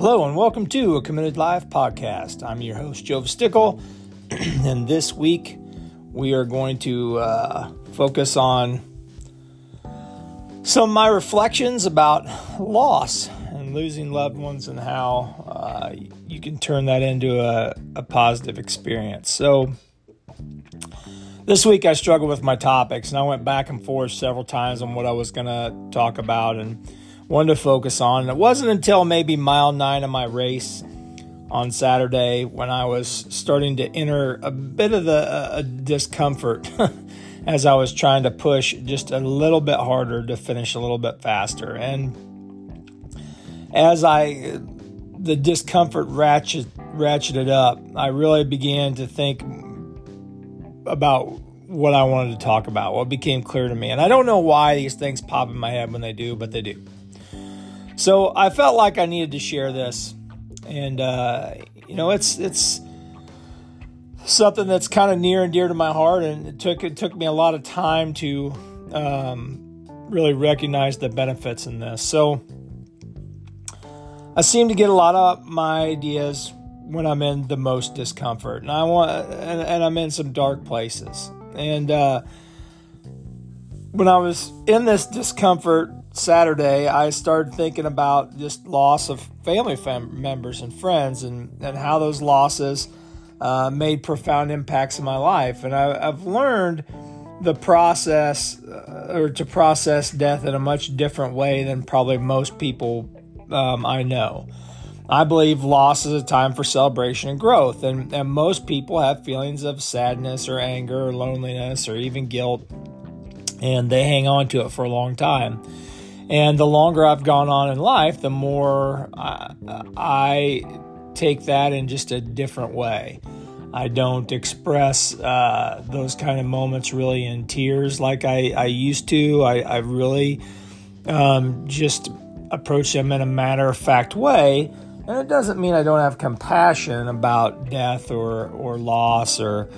Hello and welcome to a Committed Life podcast. I'm your host, Joe Stickle, and this week we are going to uh, focus on some of my reflections about loss and losing loved ones and how uh, you can turn that into a, a positive experience. So, this week I struggled with my topics and I went back and forth several times on what I was going to talk about and wanted to focus on. And it wasn't until maybe mile nine of my race on Saturday when I was starting to enter a bit of the uh, discomfort as I was trying to push just a little bit harder to finish a little bit faster. And as I the discomfort ratchet ratcheted up, I really began to think about what I wanted to talk about, what became clear to me. And I don't know why these things pop in my head when they do, but they do. So I felt like I needed to share this, and uh, you know, it's it's something that's kind of near and dear to my heart, and it took it took me a lot of time to um, really recognize the benefits in this. So I seem to get a lot of my ideas when I'm in the most discomfort, and I want, and, and I'm in some dark places, and uh, when I was in this discomfort Saturday, I started thinking about just loss of family fam- members and friends, and and how those losses uh, made profound impacts in my life, and I, have learned the process uh, or to process death in a much different way than probably most people um, I know. I believe loss is a time for celebration and growth, and, and most people have feelings of sadness or anger or loneliness or even guilt, and they hang on to it for a long time. And the longer I've gone on in life, the more I, I take that in just a different way. I don't express uh, those kind of moments really in tears like I, I used to. I, I really um, just approach them in a matter of fact way. And it doesn't mean I don't have compassion about death or, or loss, or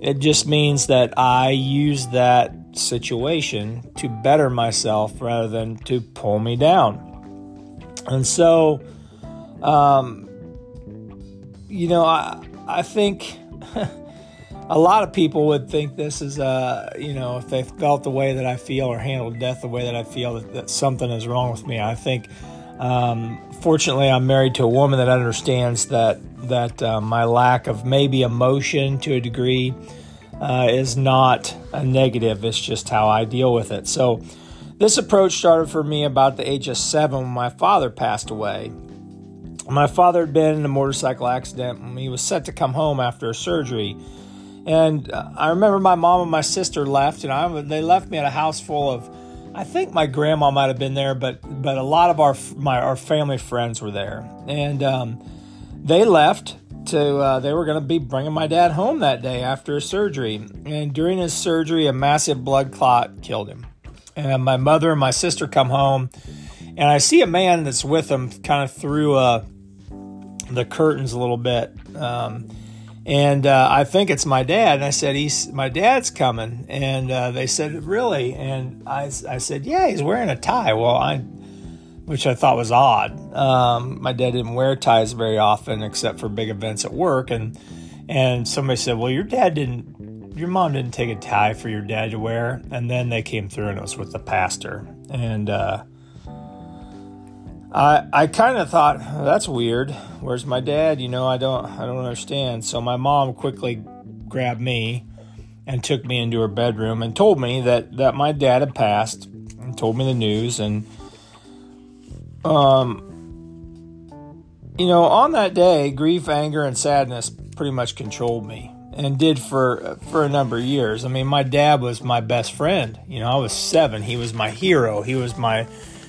it just means that I use that situation to better myself rather than to pull me down. And so, um, you know, I, I think a lot of people would think this is, uh, you know, if they felt the way that I feel or handled death the way that I feel, that, that something is wrong with me. I think, um, fortunately, I'm married to a woman that understands that that uh, my lack of maybe emotion to a degree uh, is not a negative. It's just how I deal with it. So, this approach started for me about the age of seven when my father passed away. My father had been in a motorcycle accident when he was set to come home after a surgery. And uh, I remember my mom and my sister left, and I, they left me at a house full of, I think my grandma might have been there, but but a lot of our my our family friends were there, and um, they left to uh, they were going to be bringing my dad home that day after his surgery. And during his surgery a massive blood clot killed him. And my mother and my sister come home and i see a man that's with them kind of through uh, the curtains a little bit. Um, and uh, i think it's my dad and i said he's my dad's coming. And uh, they said really? And I, I said yeah he's wearing a tie. Well i which I thought was odd. Um, my dad didn't wear ties very often, except for big events at work, and and somebody said, "Well, your dad didn't, your mom didn't take a tie for your dad to wear," and then they came through and it was with the pastor, and uh, I I kind of thought that's weird. Where's my dad? You know, I don't I don't understand. So my mom quickly grabbed me and took me into her bedroom and told me that that my dad had passed and told me the news and um, you know, on that day, grief, anger, and sadness pretty much controlled me and did for for a number of years. I mean, my dad was my best friend. You know, I was 7, he was my hero. He was my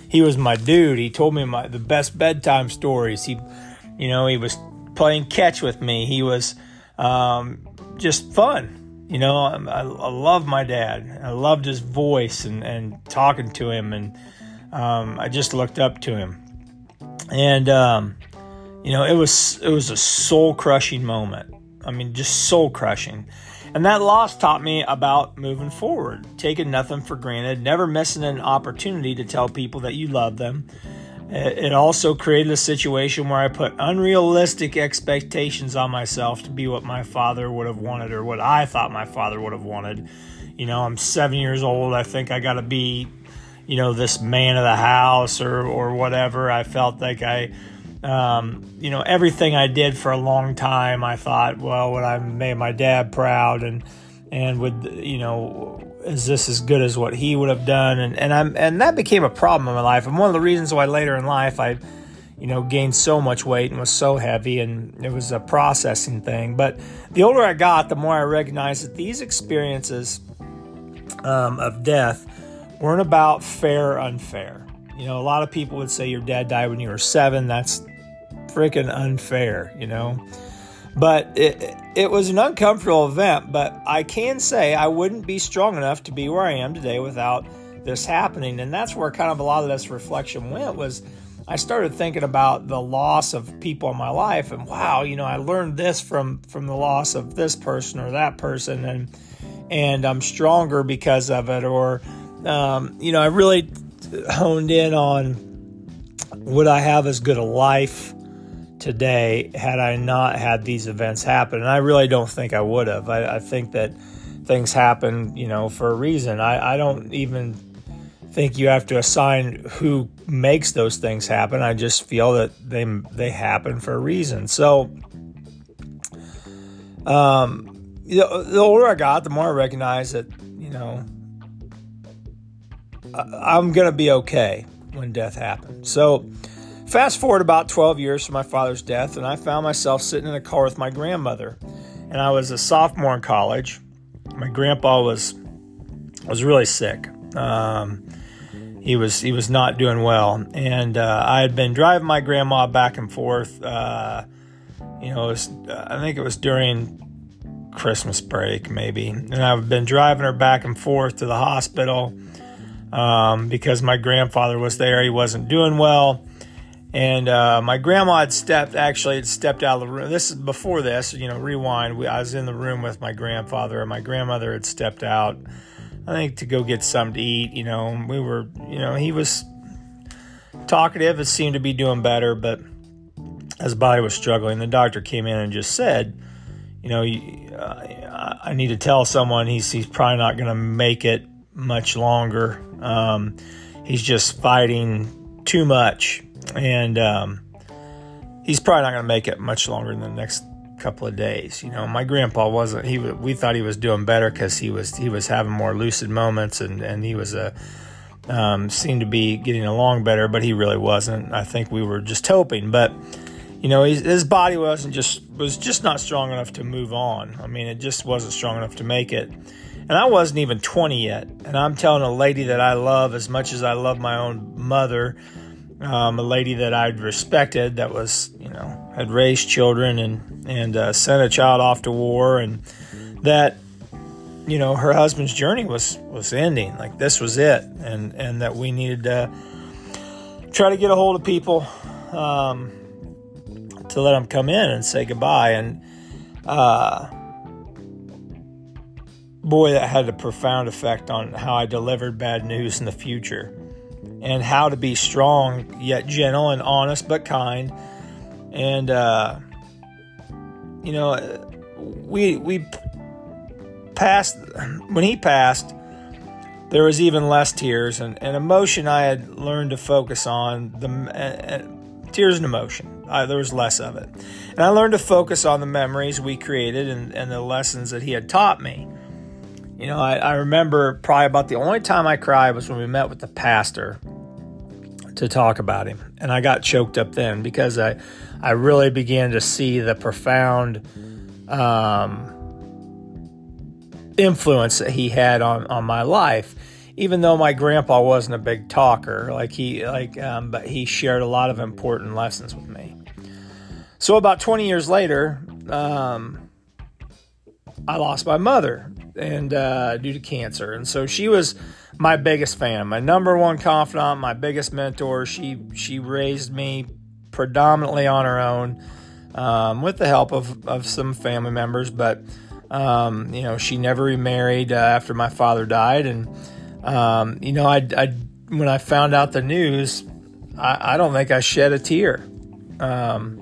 he was my dude. He told me my the best bedtime stories. He you know, he was playing catch with me. He was um, just fun. You know, I, I, I love my dad. I loved his voice and, and talking to him and um, I just looked up to him, and um, you know, it was it was a soul crushing moment. I mean, just soul crushing. And that loss taught me about moving forward, taking nothing for granted, never missing an opportunity to tell people that you love them, it also created a situation where I put unrealistic expectations on myself to be what my father would have wanted or what I thought my father would have wanted. You know, I'm seven years old. I think I got to be, you know, this man of the house or, or whatever. I felt like I, um, you know, everything I did for a long time, I thought, well, would I made my dad proud and, and would, you know, is this as good as what he would have done? And and I'm and that became a problem in my life. And one of the reasons why later in life I, you know, gained so much weight and was so heavy, and it was a processing thing. But the older I got, the more I recognized that these experiences um, of death weren't about fair or unfair. You know, a lot of people would say your dad died when you were seven. That's freaking unfair. You know. But it, it was an uncomfortable event, but I can say I wouldn't be strong enough to be where I am today without this happening. And that's where kind of a lot of this reflection went was I started thinking about the loss of people in my life and wow, you know, I learned this from from the loss of this person or that person and and I'm stronger because of it or um, you know, I really honed in on would I have as good a life today had I not had these events happen. And I really don't think I would have. I, I think that things happen, you know, for a reason. I, I don't even think you have to assign who makes those things happen. I just feel that they they happen for a reason. So, um, the, the older I got, the more I recognize that you know I'm gonna be okay when death happens. So Fast forward about 12 years from my father's death, and I found myself sitting in a car with my grandmother. And I was a sophomore in college. My grandpa was was really sick. Um, he was he was not doing well, and uh, I had been driving my grandma back and forth. Uh, you know, was, I think it was during Christmas break, maybe, and I've been driving her back and forth to the hospital um, because my grandfather was there. He wasn't doing well and uh, my grandma had stepped, actually, had stepped out of the room. This is before this, you know, rewind. We, I was in the room with my grandfather, and my grandmother had stepped out, I think, to go get something to eat. You know, we were, you know, he was talkative. It seemed to be doing better, but his body was struggling. The doctor came in and just said, you know, uh, I need to tell someone he's, he's probably not going to make it much longer. Um, he's just fighting too much and um, he's probably not going to make it much longer than the next couple of days. You know, my grandpa wasn't. He we thought he was doing better because he was he was having more lucid moments and and he was a um, seemed to be getting along better, but he really wasn't. I think we were just hoping, but you know, his body wasn't just was just not strong enough to move on. I mean, it just wasn't strong enough to make it. And I wasn't even 20 yet. And I'm telling a lady that I love as much as I love my own mother um, a lady that I'd respected that was, you know, had raised children and and uh, sent a child off to war, and that, you know, her husband's journey was was ending. Like this was it, and and that we needed to try to get a hold of people um, to let them come in and say goodbye. And uh, boy, that had a profound effect on how I delivered bad news in the future and how to be strong yet gentle and honest but kind. And uh, you know, we we passed when he passed. There was even less tears and, and emotion. I had learned to focus on the uh, tears and emotion. I, there was less of it, and I learned to focus on the memories we created and, and the lessons that he had taught me. You know, I, I remember probably about the only time I cried was when we met with the pastor to talk about him. And I got choked up then because I, I really began to see the profound um, influence that he had on, on my life. Even though my grandpa wasn't a big talker, like he like, um, but he shared a lot of important lessons with me. So about 20 years later, um, I lost my mother, and uh, due to cancer, and so she was my biggest fan, my number one confidant, my biggest mentor. She she raised me predominantly on her own, um, with the help of of some family members, but um, you know she never remarried uh, after my father died, and um, you know I, I when I found out the news, I, I don't think I shed a tear. Um,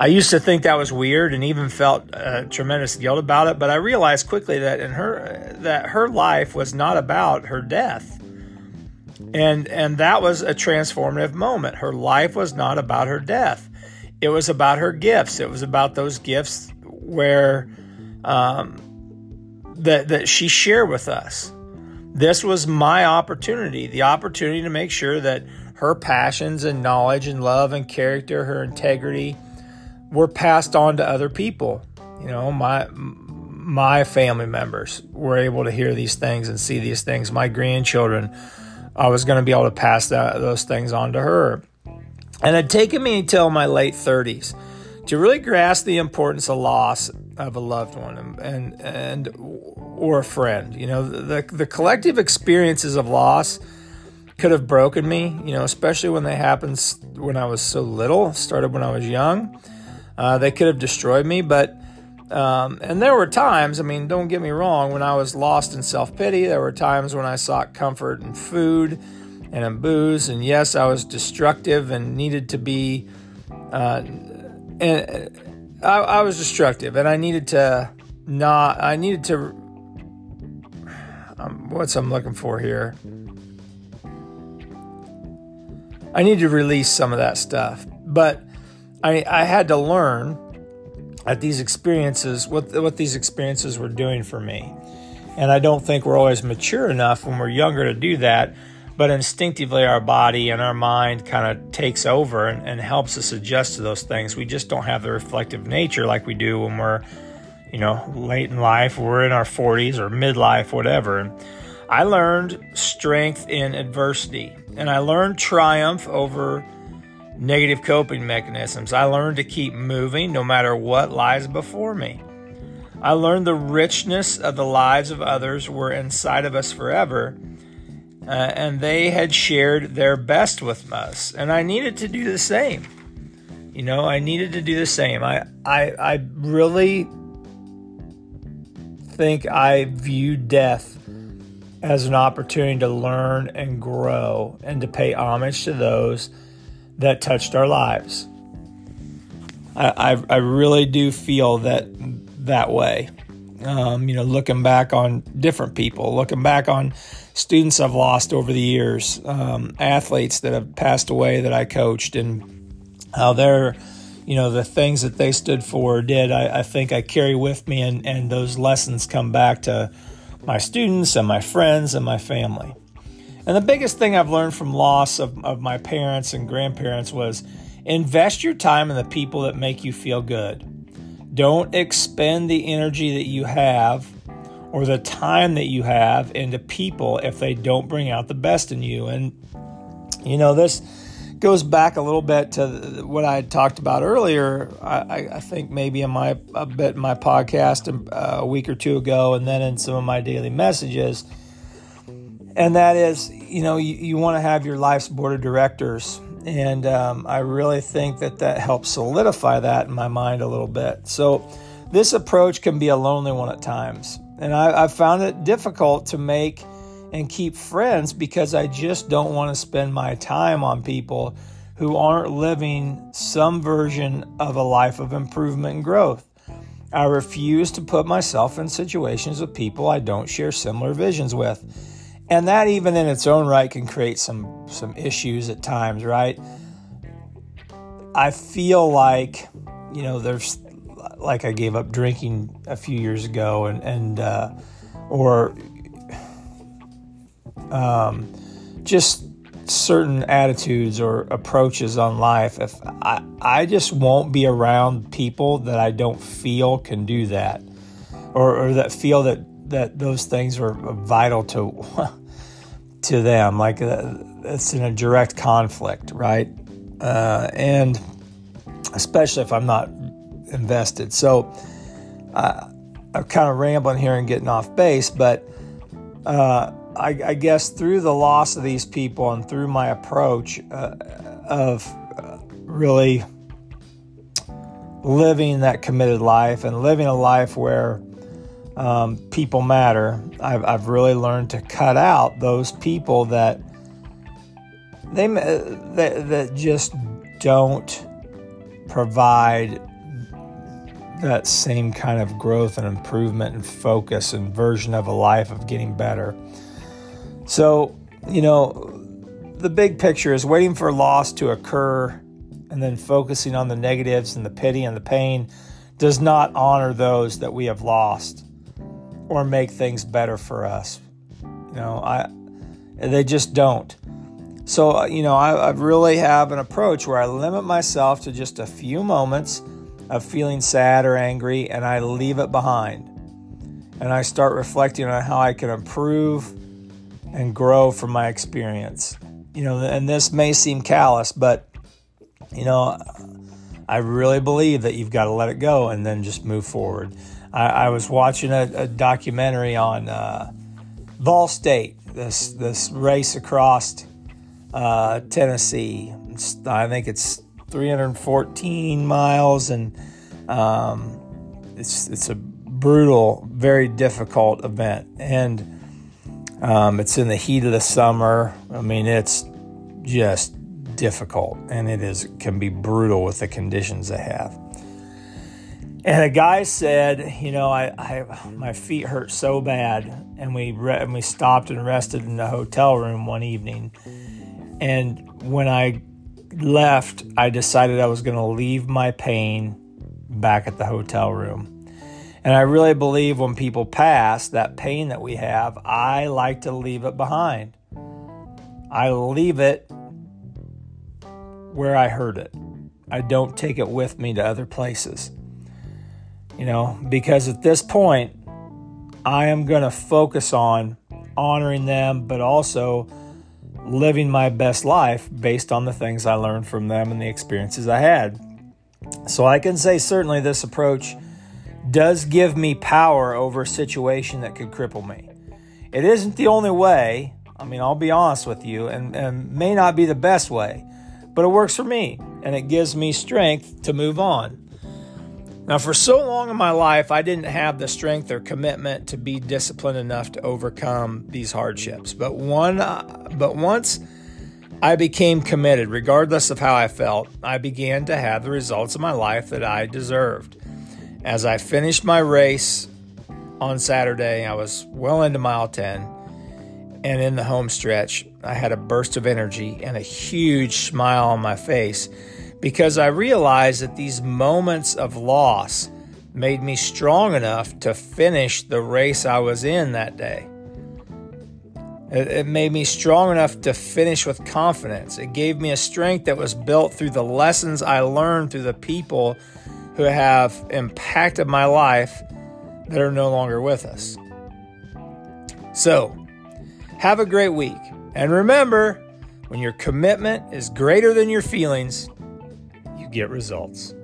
I used to think that was weird and even felt uh, tremendous guilt about it, but I realized quickly that in her that her life was not about her death. And and that was a transformative moment. Her life was not about her death. It was about her gifts. It was about those gifts where um, that that she shared with us. This was my opportunity, the opportunity to make sure that her passions and knowledge and love and character, her integrity, were passed on to other people. You know, my my family members were able to hear these things and see these things. My grandchildren, I was going to be able to pass that, those things on to her. And it had taken me until my late 30s to really grasp the importance of loss of a loved one and and, and or a friend. You know, the the collective experiences of loss could have broken me. You know, especially when they happened when I was so little. Started when I was young. Uh, they could have destroyed me, but um, and there were times, I mean, don't get me wrong, when I was lost in self pity, there were times when I sought comfort in food and in booze. And yes, I was destructive and needed to be, uh, and I, I was destructive and I needed to not, I needed to, um, what's I'm looking for here? I need to release some of that stuff. But I, I had to learn at these experiences what what these experiences were doing for me. And I don't think we're always mature enough when we're younger to do that, but instinctively our body and our mind kind of takes over and, and helps us adjust to those things. We just don't have the reflective nature like we do when we're, you know, late in life, we're in our 40s or midlife, whatever. I learned strength in adversity, and I learned triumph over negative coping mechanisms. I learned to keep moving no matter what lies before me. I learned the richness of the lives of others were inside of us forever, uh, and they had shared their best with us, and I needed to do the same. You know, I needed to do the same. I, I, I really think I view death as an opportunity to learn and grow and to pay homage to those that touched our lives. I, I, I really do feel that that way. Um, you know, looking back on different people, looking back on students I've lost over the years, um, athletes that have passed away that I coached, and how they're, you know, the things that they stood for or did, I, I think I carry with me, and, and those lessons come back to my students and my friends and my family. And the biggest thing I've learned from loss of, of my parents and grandparents was invest your time in the people that make you feel good. Don't expend the energy that you have or the time that you have into people if they don't bring out the best in you. And, you know, this goes back a little bit to what I had talked about earlier. I, I think maybe in my a bit in my podcast uh, a week or two ago, and then in some of my daily messages and that is, you know, you, you want to have your life's board of directors. And um, I really think that that helps solidify that in my mind a little bit. So, this approach can be a lonely one at times. And I, I found it difficult to make and keep friends because I just don't want to spend my time on people who aren't living some version of a life of improvement and growth. I refuse to put myself in situations with people I don't share similar visions with and that even in its own right can create some some issues at times right? I feel like you know there's like i gave up drinking a few years ago and and uh, or um, just certain attitudes or approaches on life. If I, I just won't be around people that i don't feel can do that or, or that feel that that those things are vital to to them. Like uh, it's in a direct conflict, right? Uh, and especially if I'm not invested. So uh, I'm kind of rambling here and getting off base, but uh, I, I, guess through the loss of these people and through my approach uh, of uh, really living that committed life and living a life where um, people matter. I've, I've really learned to cut out those people that they that, that just don't provide that same kind of growth and improvement and focus and version of a life of getting better. So, you know, the big picture is waiting for loss to occur and then focusing on the negatives and the pity and the pain does not honor those that we have lost or make things better for us. You know, I they just don't. So, uh, you know, I, I really have an approach where I limit myself to just a few moments of feeling sad or angry and I leave it behind. And I start reflecting on how I can improve and grow from my experience. You know, and this may seem callous, but, you know, I really believe that you've got to let it go and then just move forward. I, I was watching a, a documentary on uh, Vol State, this this race across uh, Tennessee. It's, I think it's 314 miles, and um, it's it's a brutal, very difficult event, and um, it's in the heat of the summer. I mean, it's just difficult, and it is can be brutal with the conditions they have. And a guy said, you know, I, I my feet hurt so bad, and we re- and we stopped and rested in the hotel room one evening. And when I left, I decided I was going to leave my pain back at the hotel room. And I really believe when people pass, that pain that we have, I like to leave it behind. I leave it where I heard it. I don't take it with me to other places. You know, because at this point, I am going to focus on honoring them, but also living my best life based on the things I learned from them and the experiences I had. So I can say certainly this approach does give me power over a situation that could cripple me. It isn't the only way. I mean, I'll be honest with you, and, and may not be the best way, but it works for me and it gives me strength to move on. Now, for so long in my life, I didn't have the strength or commitment to be disciplined enough to overcome these hardships. But one, uh, but once I became committed, regardless of how I felt, I began to have the results of my life that I deserved. As I finished my race on Saturday, I was well into mile 10, and in the home stretch, I had a burst of energy and a huge smile on my face because I realized that these moments of loss made me strong enough to finish the race I was in that day. It, made me strong enough to finish with confidence. It gave me a strength that was built through the lessons I learned through the people who have impacted my life that are no longer with us. So, have a great week. And remember, when your commitment is greater than your feelings, get results.